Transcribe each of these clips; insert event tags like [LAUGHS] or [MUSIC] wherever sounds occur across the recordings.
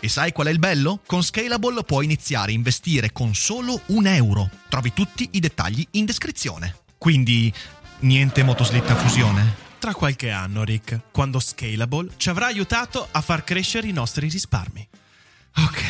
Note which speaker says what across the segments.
Speaker 1: E sai qual è il bello? Con Scalable puoi iniziare a investire con solo un euro. Trovi tutti i dettagli in descrizione. Quindi, niente motoslitta fusione?
Speaker 2: Tra qualche anno, Rick, quando Scalable ci avrà aiutato a far crescere i nostri risparmi.
Speaker 1: Ok.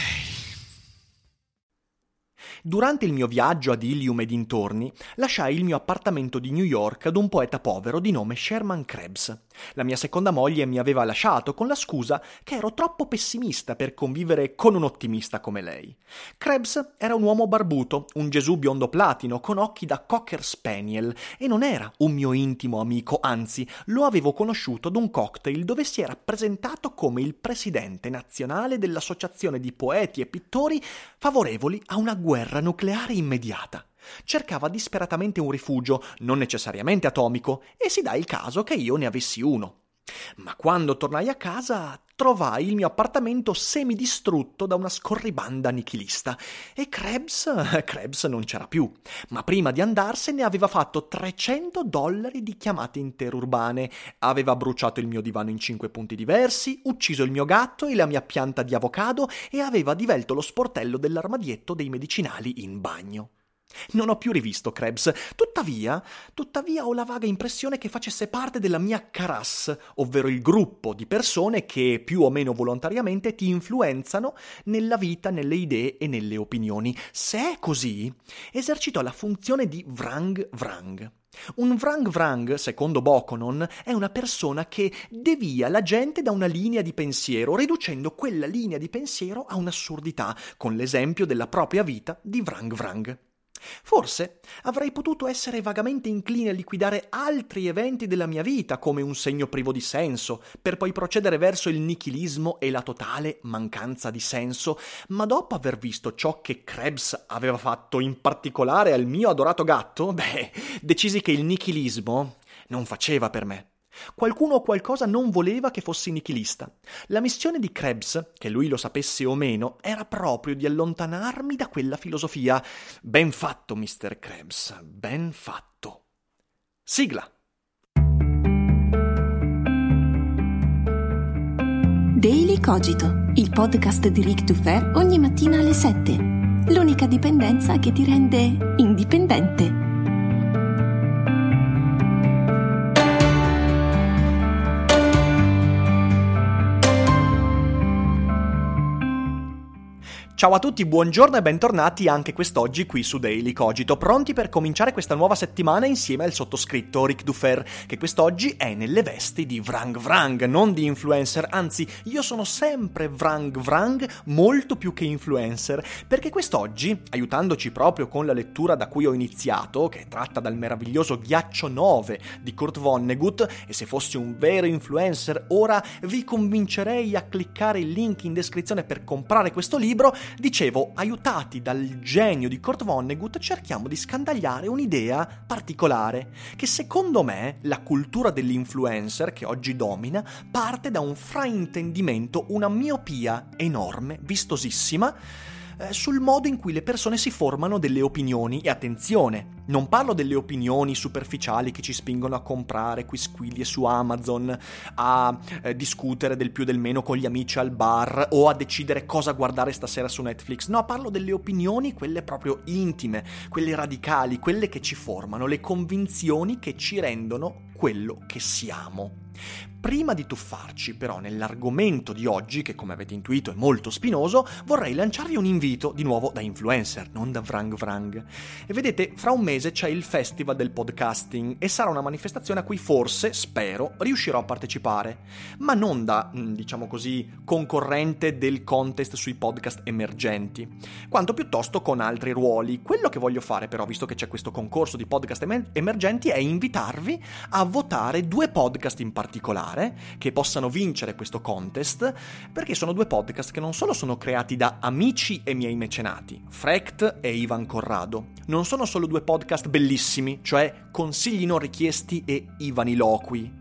Speaker 3: Durante il mio viaggio ad Ilium e dintorni, lasciai il mio appartamento di New York ad un poeta povero di nome Sherman Krebs. La mia seconda moglie mi aveva lasciato con la scusa che ero troppo pessimista per convivere con un ottimista come lei. Krebs era un uomo barbuto, un Gesù biondo platino, con occhi da cocker spaniel, e non era un mio intimo amico, anzi, lo avevo conosciuto ad un cocktail dove si era presentato come il presidente nazionale dell'Associazione di Poeti e Pittori favorevoli a una guerra nucleare immediata. Cercava disperatamente un rifugio, non necessariamente atomico, e si dà il caso che io ne avessi uno. Ma quando tornai a casa trovai il mio appartamento semidistrutto da una scorribanda nichilista e Krebs, [LAUGHS] Krebs non c'era più, ma prima di andarsene aveva fatto 300 dollari di chiamate interurbane, aveva bruciato il mio divano in cinque punti diversi, ucciso il mio gatto e la mia pianta di avocado e aveva divelto lo sportello dell'armadietto dei medicinali in bagno. Non ho più rivisto Krebs, tuttavia, tuttavia ho la vaga impressione che facesse parte della mia caras, ovvero il gruppo di persone che più o meno volontariamente ti influenzano nella vita, nelle idee e nelle opinioni. Se è così, esercitò la funzione di vrang vrang. Un vrang vrang, secondo Bokonon, è una persona che devia la gente da una linea di pensiero, riducendo quella linea di pensiero a un'assurdità, con l'esempio della propria vita di vrang vrang. Forse avrei potuto essere vagamente incline a liquidare altri eventi della mia vita come un segno privo di senso, per poi procedere verso il nichilismo e la totale mancanza di senso, ma dopo aver visto ciò che Krebs aveva fatto in particolare al mio adorato gatto, beh, decisi che il nichilismo non faceva per me. Qualcuno o qualcosa non voleva che fossi nichilista. La missione di Krebs, che lui lo sapesse o meno, era proprio di allontanarmi da quella filosofia. Ben fatto, Mr. Krebs, ben fatto. Sigla.
Speaker 4: Daily Cogito, il podcast di Rick Dufer ogni mattina alle 7. L'unica dipendenza che ti rende indipendente.
Speaker 3: Ciao a tutti, buongiorno e bentornati anche quest'oggi qui su Daily Cogito, pronti per cominciare questa nuova settimana insieme al sottoscritto Rick Dufer, che quest'oggi è nelle vesti di Vrang Vrang, non di influencer, anzi io sono sempre Vrang Vrang, molto più che influencer, perché quest'oggi, aiutandoci proprio con la lettura da cui ho iniziato, che è tratta dal meraviglioso Ghiaccio 9 di Kurt Vonnegut, e se fossi un vero influencer ora vi convincerei a cliccare il link in descrizione per comprare questo libro, Dicevo, aiutati dal genio di Kurt Vonnegut, cerchiamo di scandagliare un'idea particolare, che secondo me la cultura dell'influencer che oggi domina parte da un fraintendimento, una miopia enorme, vistosissima, eh, sul modo in cui le persone si formano delle opinioni. E attenzione, non parlo delle opinioni superficiali che ci spingono a comprare quisquiglie su Amazon, a eh, discutere del più del meno con gli amici al bar o a decidere cosa guardare stasera su Netflix. No, parlo delle opinioni, quelle proprio intime, quelle radicali, quelle che ci formano, le convinzioni che ci rendono quello che siamo. Prima di tuffarci però nell'argomento di oggi, che come avete intuito è molto spinoso, vorrei lanciarvi un invito di nuovo da influencer, non da vrang vrang. E vedete, fra un mese c'è il Festival del Podcasting e sarà una manifestazione a cui forse, spero, riuscirò a partecipare, ma non da, mm, diciamo così, concorrente del contest sui podcast emergenti, quanto piuttosto con altri ruoli. Quello che voglio fare però, visto che c'è questo concorso di podcast emer- emergenti, è invitarvi a votare due podcast in particolare che possano vincere questo contest, perché sono due podcast che non solo sono creati da amici e miei mecenati, Frecht e Ivan Corrado, non sono solo due podcast bellissimi, cioè consigli non richiesti e Ivaniloqui,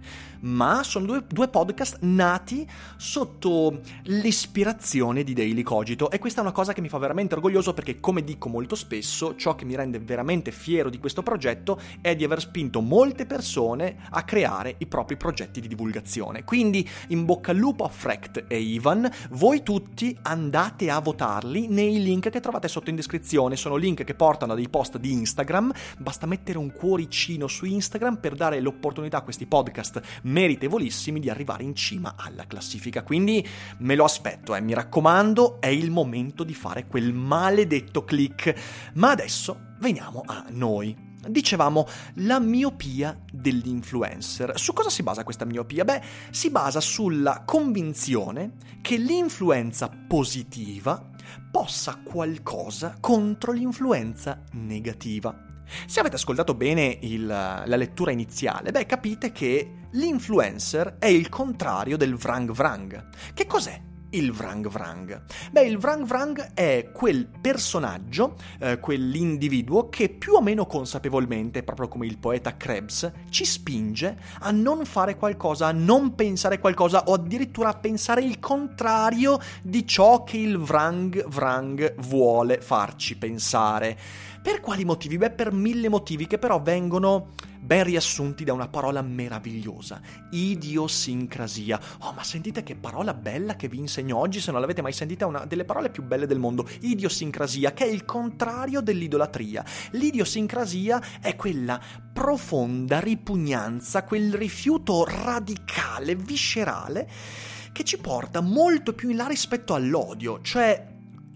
Speaker 3: ma sono due, due podcast nati sotto l'ispirazione di Daily Cogito. E questa è una cosa che mi fa veramente orgoglioso perché come dico molto spesso, ciò che mi rende veramente fiero di questo progetto è di aver spinto molte persone a creare i propri progetti di divulgazione. Quindi in bocca al lupo a Frecht e Ivan, voi tutti andate a votarli nei link che trovate sotto in descrizione, sono link che portano a dei post di Instagram, basta mettere un cuoricino su Instagram per dare l'opportunità a questi podcast meritevolissimi di arrivare in cima alla classifica. Quindi me lo aspetto, eh, mi raccomando, è il momento di fare quel maledetto click. Ma adesso veniamo a noi. Dicevamo la miopia dell'influencer. Su cosa si basa questa miopia? Beh, si basa sulla convinzione che l'influenza positiva possa qualcosa contro l'influenza negativa. Se avete ascoltato bene il, la lettura iniziale, beh, capite che l'influencer è il contrario del vrang vrang. Che cos'è il Vrang Vrang? Beh, il Vrang Vrang è quel personaggio, eh, quell'individuo che più o meno consapevolmente, proprio come il poeta Krebs, ci spinge a non fare qualcosa, a non pensare qualcosa o addirittura a pensare il contrario di ciò che il Vrang Vrang vuole farci pensare. Per quali motivi? Beh, per mille motivi che però vengono ben riassunti da una parola meravigliosa, idiosincrasia. Oh, ma sentite che parola bella che vi insegno oggi, se non l'avete mai sentita, è una delle parole più belle del mondo, idiosincrasia, che è il contrario dell'idolatria. L'idiosincrasia è quella profonda ripugnanza, quel rifiuto radicale, viscerale, che ci porta molto più in là rispetto all'odio, cioè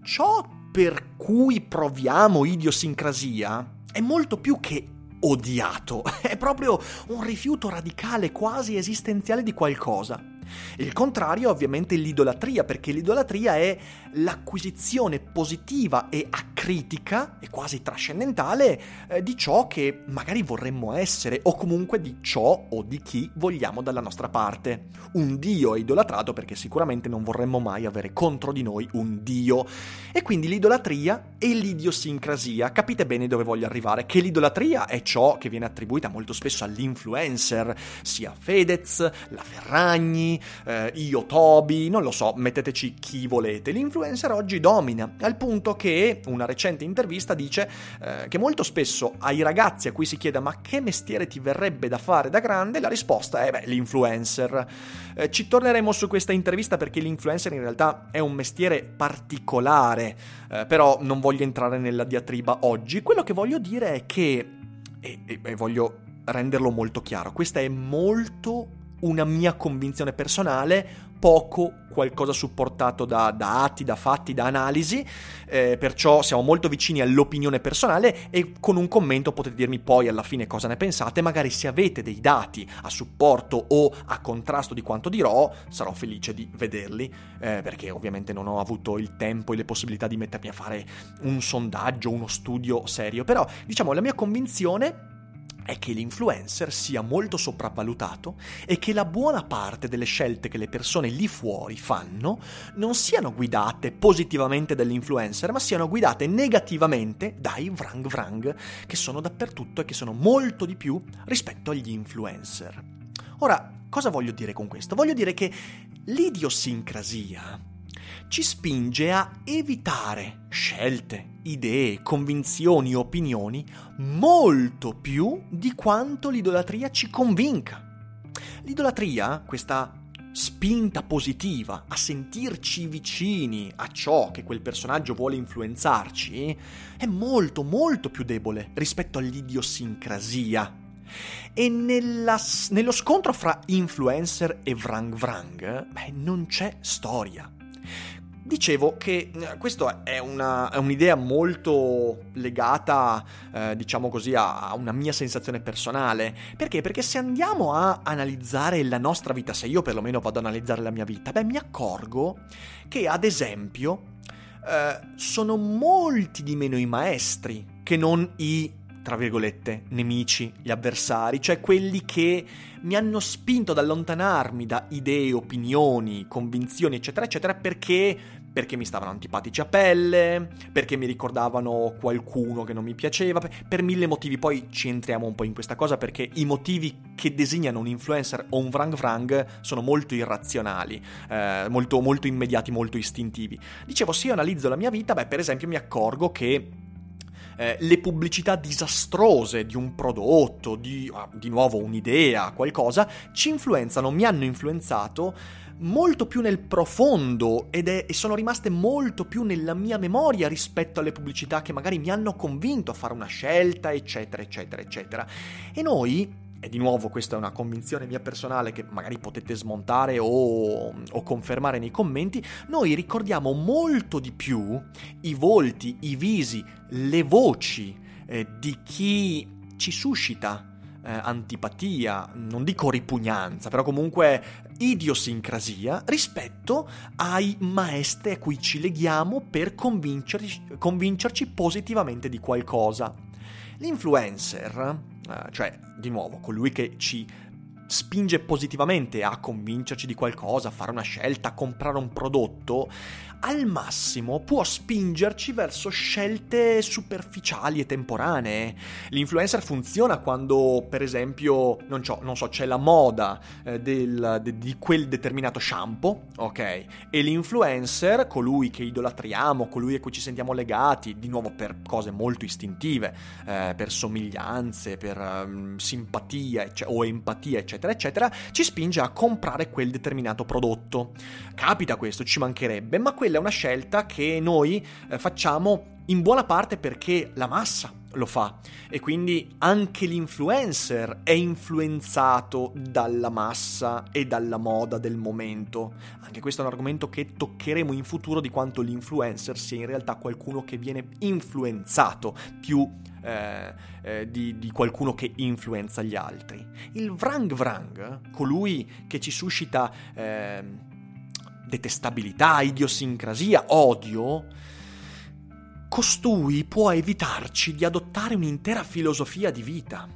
Speaker 3: ciò per cui proviamo idiosincrasia è molto più che odiato, [LAUGHS] è proprio un rifiuto radicale, quasi esistenziale di qualcosa. Il contrario è ovviamente l'idolatria, perché l'idolatria è l'acquisizione positiva e acritica e quasi trascendentale eh, di ciò che magari vorremmo essere o comunque di ciò o di chi vogliamo dalla nostra parte. Un dio è idolatrato perché sicuramente non vorremmo mai avere contro di noi un dio. E quindi l'idolatria e l'idiosincrasia, capite bene dove voglio arrivare, che l'idolatria è ciò che viene attribuita molto spesso all'influencer, sia Fedez, la Ferragni, eh, io Toby, non lo so, metteteci chi volete. L'influencer oggi domina, al punto che una recente intervista dice eh, che molto spesso ai ragazzi a cui si chiede ma che mestiere ti verrebbe da fare da grande, la risposta è beh, l'influencer. Eh, ci torneremo su questa intervista perché l'influencer in realtà è un mestiere particolare, eh, però non voglio entrare nella diatriba oggi. Quello che voglio dire è che, e, e, e voglio renderlo molto chiaro, questa è molto una mia convinzione personale, poco qualcosa supportato da, da atti, da fatti, da analisi, eh, perciò siamo molto vicini all'opinione personale e con un commento potete dirmi poi alla fine cosa ne pensate, magari se avete dei dati a supporto o a contrasto di quanto dirò, sarò felice di vederli, eh, perché ovviamente non ho avuto il tempo e le possibilità di mettermi a fare un sondaggio, uno studio serio, però diciamo la mia convinzione è che l'influencer sia molto sopravvalutato e che la buona parte delle scelte che le persone lì fuori fanno non siano guidate positivamente dall'influencer, ma siano guidate negativamente dai vrang vrang che sono dappertutto e che sono molto di più rispetto agli influencer. Ora, cosa voglio dire con questo? Voglio dire che l'idiosincrasia ci spinge a evitare scelte, idee, convinzioni, opinioni molto più di quanto l'idolatria ci convinca. L'idolatria, questa spinta positiva a sentirci vicini a ciò che quel personaggio vuole influenzarci, è molto molto più debole rispetto all'idiosincrasia. E nella, nello scontro fra influencer e Vrang Vrang, beh, non c'è storia. Dicevo che eh, questa è, è un'idea molto legata, eh, diciamo così, a, a, una mia sensazione personale. Perché? Perché se andiamo a analizzare la nostra vita, se io perlomeno vado ad analizzare la mia vita, beh, mi accorgo che, ad esempio, eh, sono molti di meno i maestri che non i tra virgolette, nemici, gli avversari, cioè quelli che mi hanno spinto ad allontanarmi da idee, opinioni, convinzioni, eccetera, eccetera, perché perché mi stavano antipatici a pelle, perché mi ricordavano qualcuno che non mi piaceva, per mille motivi. Poi ci entriamo un po' in questa cosa perché i motivi che designano un influencer o un vrang vrang sono molto irrazionali, eh, molto, molto immediati, molto istintivi. Dicevo, se io analizzo la mia vita, beh, per esempio mi accorgo che eh, le pubblicità disastrose di un prodotto, di, ah, di nuovo un'idea, qualcosa, ci influenzano, mi hanno influenzato molto più nel profondo ed è, e sono rimaste molto più nella mia memoria rispetto alle pubblicità che magari mi hanno convinto a fare una scelta, eccetera, eccetera, eccetera. E noi e di nuovo questa è una convinzione mia personale che magari potete smontare o, o, confermare nei commenti, noi ricordiamo molto di più i volti, i visi, le voci eh, di chi ci suscita eh, antipatia, non dico ripugnanza, però comunque idiosincrasia rispetto ai maestri a cui ci leghiamo per convincerci, convincerci positivamente di qualcosa. L'influencer, cioè di nuovo colui che ci spinge positivamente a convincerci di qualcosa, a fare una scelta, a comprare un prodotto, al massimo può spingerci verso scelte superficiali e temporanee. L'influencer funziona quando, per esempio, non, non so, c'è la moda eh, del, de, di quel determinato shampoo, ok? E l'influencer, colui che idolatriamo, colui a cui ci sentiamo legati, di nuovo per cose molto istintive, eh, per somiglianze, per um, simpatia ecc- o empatia, eccetera, eccetera, ci spinge a comprare quel determinato prodotto. Capita questo, ci mancherebbe, ma quella è una scelta che noi eh, facciamo in buona parte perché la massa lo fa e quindi anche l'influencer è influenzato dalla massa e dalla moda del momento. Anche questo è un argomento che toccheremo in futuro di quanto l'influencer sia in realtà qualcuno che viene influenzato più eh, eh, di, di, qualcuno che influenza gli altri. Il vrang vrang, colui che ci suscita eh, detestabilità, idiosincrasia, odio, costui può evitarci di adottare un'intera filosofia di vita.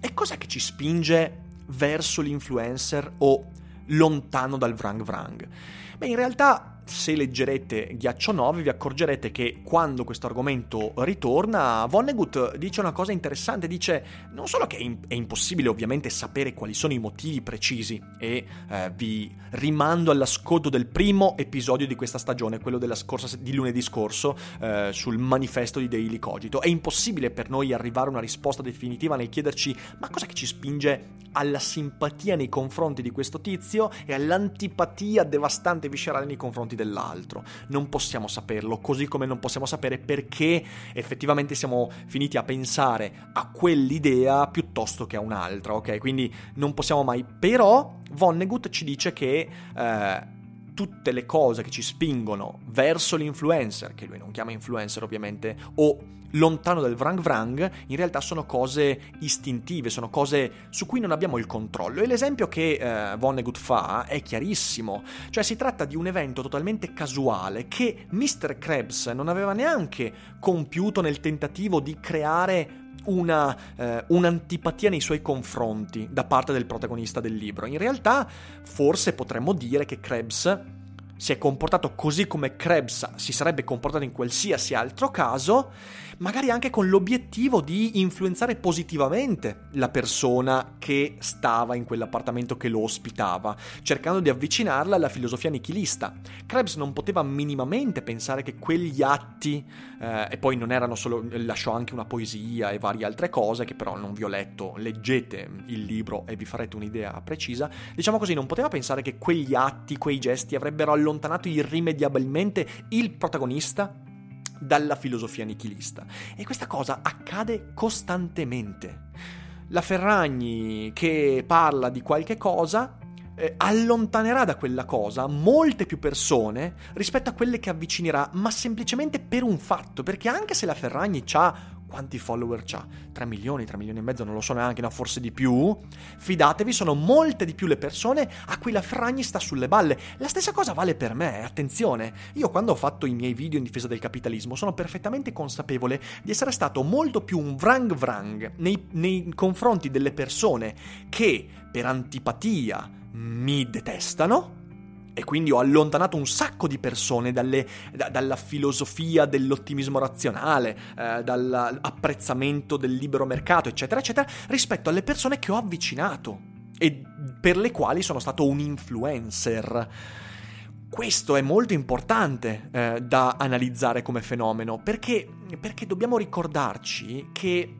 Speaker 3: E cos'è che ci spinge verso l'influencer o lontano dal vrang vrang? Beh, in realtà se leggerete Ghiaccio 9 vi accorgerete che quando questo argomento ritorna, Vonnegut dice una cosa interessante, dice non solo che è, in- è impossibile ovviamente sapere quali sono i motivi precisi e eh, vi rimando all'ascolto del primo episodio di questa stagione, quello scorsa, di lunedì scorso, eh, sul manifesto di Daily Cogito, è impossibile per noi arrivare a una risposta definitiva nel chiederci ma cosa che ci spinge alla simpatia nei confronti di questo tizio e all'antipatia devastante e viscerale nei confronti dell'altro. Non possiamo saperlo, così come non possiamo sapere perché effettivamente siamo finiti a pensare a quell'idea piuttosto che a un'altra, ok? Quindi non possiamo mai... Però Vonnegut ci dice che... Eh, tutte le cose che ci spingono verso l'influencer, che lui non chiama influencer ovviamente, o lontano dal vrang vrang, in realtà sono cose istintive, sono cose su cui non abbiamo il controllo. E l'esempio che eh, Vonnegut fa è chiarissimo, cioè si tratta di un evento totalmente casuale che Mr. Krebs non aveva neanche compiuto nel tentativo di creare una, eh, un'antipatia nei suoi confronti da parte del protagonista del libro. In realtà, forse potremmo dire che Krebs si è comportato così come Krebs si sarebbe comportato in qualsiasi altro caso magari anche con l'obiettivo di influenzare positivamente la persona che stava in quell'appartamento che lo ospitava, cercando di avvicinarla alla filosofia nichilista. Krebs non poteva minimamente pensare che quegli atti, eh, e poi non erano solo, lasciò anche una poesia e varie altre cose che però non vi ho letto, leggete il libro e vi farete un'idea precisa, diciamo così, non poteva pensare che quegli atti, quei gesti avrebbero allontanato irrimediabilmente il protagonista dalla filosofia nichilista. E questa cosa accade costantemente. la Ferragni che parla di qualche cosa eh, allontanerà da quella cosa molte più persone rispetto a quelle che avvicinerà, ma semplicemente per un fatto, perché anche se la Ferragni ha quanti follower c'ha? 3 milioni, 3 milioni e mezzo, non lo so neanche, no, forse di più. Fidatevi, sono molte di più le persone a cui la Ferragni sta sulle balle. La stessa cosa vale per me, attenzione. Io quando ho fatto i miei video in difesa del capitalismo sono perfettamente consapevole di essere stato molto più un vrang vrang nei, nei confronti delle persone che per antipatia mi detestano e quindi ho allontanato un sacco di persone dalle, da, dalla filosofia dell'ottimismo razionale, eh, dall'apprezzamento del libero mercato, eccetera, eccetera, rispetto alle persone che ho avvicinato e per le quali sono stato un influencer. Questo è molto importante eh, da analizzare come fenomeno perché, perché dobbiamo ricordarci che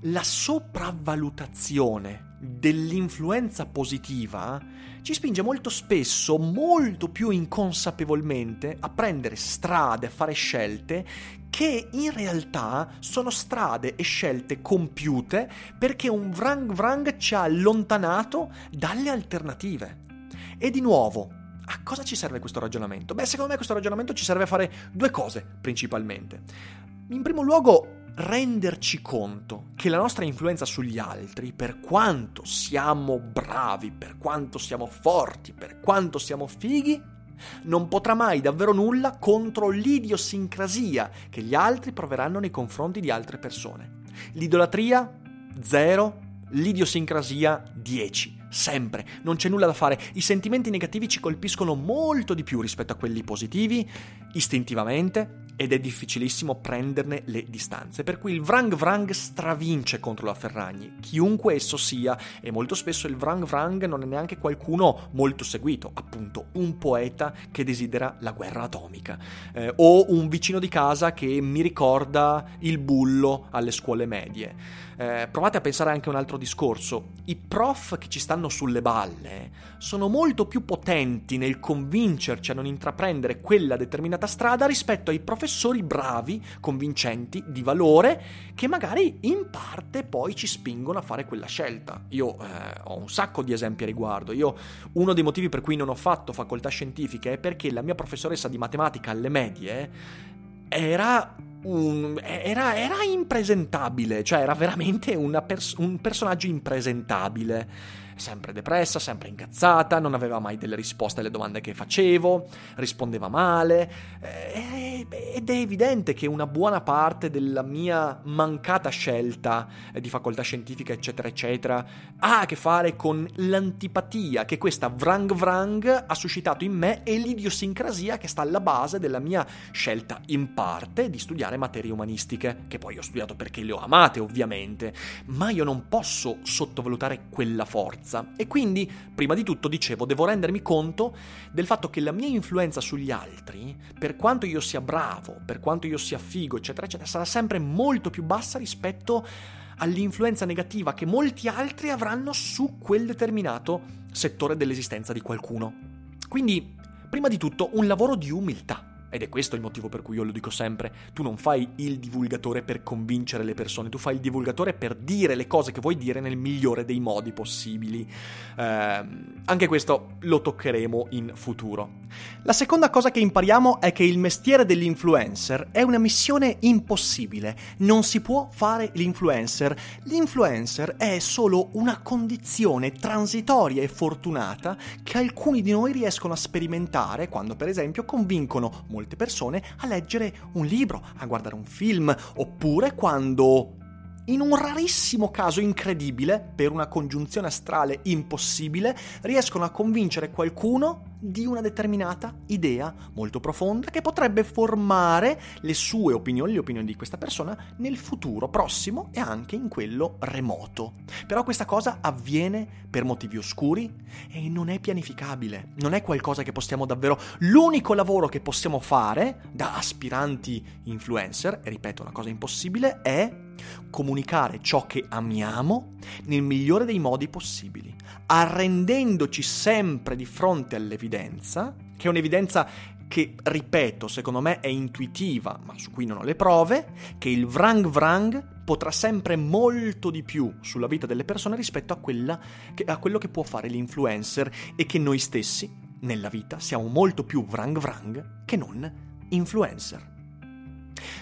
Speaker 3: la sopravvalutazione dell'influenza positiva ci spinge molto spesso, molto più inconsapevolmente, a prendere strade, a fare scelte che in realtà sono strade e scelte compiute perché un vrang vrang ci ha allontanato dalle alternative. E di nuovo, a cosa ci serve questo ragionamento? Beh, secondo me questo ragionamento ci serve a fare due cose principalmente. In primo luogo, renderci conto che la nostra influenza sugli altri, per quanto siamo bravi, per quanto siamo forti, per quanto siamo fighi, non potrà mai davvero nulla contro l'idiosincrasia che gli altri proveranno nei confronti di altre persone. L'idolatria, zero, l'idiosincrasia, 10. Sempre, non c'è nulla da fare. I sentimenti negativi ci colpiscono molto di più rispetto a quelli positivi, istintivamente, ed è difficilissimo prenderne le distanze. Per cui il Vrang Vrang stravince contro la Ferragni, chiunque esso sia, e molto spesso il Vrang Vrang non è neanche qualcuno molto seguito, appunto un poeta che desidera la guerra atomica, eh, o un vicino di casa che mi ricorda il bullo alle scuole medie. Eh, provate a pensare anche a un altro discorso. I prof che ci stanno sulle balle sono molto più potenti nel convincerci a non intraprendere quella determinata strada rispetto ai professori bravi, convincenti, di valore, che magari in parte poi ci spingono a fare quella scelta. Io eh, ho un sacco di esempi a riguardo. Io, uno dei motivi per cui non ho fatto facoltà scientifiche è perché la mia professoressa di matematica alle medie era un, era, era, impresentabile, cioè era veramente pers- un personaggio impresentabile sempre depressa, sempre incazzata, non aveva mai delle risposte alle domande che facevo, rispondeva male eh, ed è evidente che una buona parte della mia mancata scelta di facoltà scientifica eccetera eccetera ha a che fare con l'antipatia che questa vrang vrang ha suscitato in me e l'idiosincrasia che sta alla base della mia scelta in parte di studiare materie umanistiche, che poi ho studiato perché le ho amate ovviamente, ma io non posso sottovalutare quella forza forza. E quindi, prima di tutto, dicevo, devo rendermi conto del fatto che la mia influenza sugli altri, per quanto io sia bravo, per quanto io sia figo, eccetera, eccetera, sarà sempre molto più bassa rispetto all'influenza negativa che molti altri avranno su quel determinato settore dell'esistenza di qualcuno. Quindi, prima di tutto, un lavoro di umiltà. Ed è questo il motivo per cui io lo dico sempre, tu non fai il divulgatore per convincere le persone, tu fai il divulgatore per dire le cose che vuoi dire nel migliore dei modi possibili. Eh, anche questo lo toccheremo in futuro. La seconda cosa che impariamo è che il mestiere dell'influencer è una missione impossibile, non si può fare l'influencer. L'influencer è solo una condizione transitoria e fortunata che alcuni di noi riescono a sperimentare quando per esempio convincono molte persone a leggere un libro, a guardare un film, oppure quando in un rarissimo caso incredibile, per una congiunzione astrale impossibile, riescono a convincere qualcuno di una determinata idea molto profonda che potrebbe formare le sue opinioni, le opinioni di questa persona nel futuro prossimo e anche in quello remoto. Però questa cosa avviene per motivi oscuri e non è pianificabile, non è qualcosa che possiamo davvero... L'unico lavoro che possiamo fare da aspiranti influencer, e ripeto una cosa impossibile, è comunicare ciò che amiamo nel migliore dei modi possibili, arrendendoci sempre di fronte all'evidenza, che è un'evidenza che, ripeto, secondo me è intuitiva, ma su cui non ho le prove, che il vrang vrang potrà sempre molto di più sulla vita delle persone rispetto a, che, a quello che può fare l'influencer e che noi stessi, nella vita, siamo molto più vrang vrang che non influencer.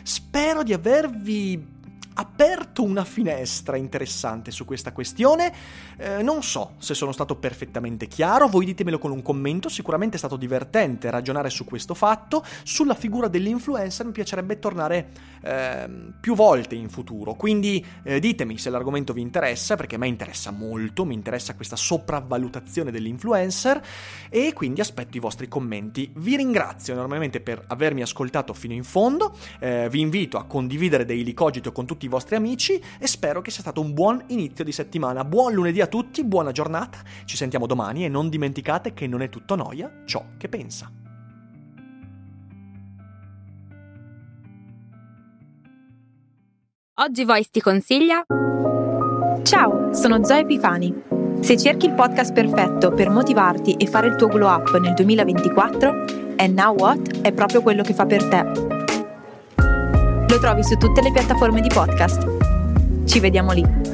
Speaker 3: Spero di avervi aperto una finestra interessante su questa questione. Eh, non so se sono stato perfettamente chiaro, voi ditemelo con un commento, sicuramente è stato divertente ragionare su questo fatto. Sulla figura dell'influencer mi piacerebbe tornare eh, più volte in futuro, quindi eh, ditemi se l'argomento vi interessa, perché a me interessa molto, mi interessa questa sopravvalutazione dell'influencer e quindi aspetto i vostri commenti. Vi ringrazio enormemente per avermi ascoltato fino in fondo, eh, vi invito a condividere Daily Cogito con tutti tutti i vostri amici e spero che sia stato un buon inizio di settimana. Buon lunedì a tutti, buona giornata, ci sentiamo domani e non dimenticate che non è tutto noia ciò che pensa.
Speaker 5: Oggi Voice ti consiglia Ciao, sono Zoe Pifani. Se cerchi il podcast perfetto per motivarti e fare il tuo glow up nel 2024, And Now What è proprio quello che fa per te. Lo trovi su tutte le piattaforme di podcast. Ci vediamo lì.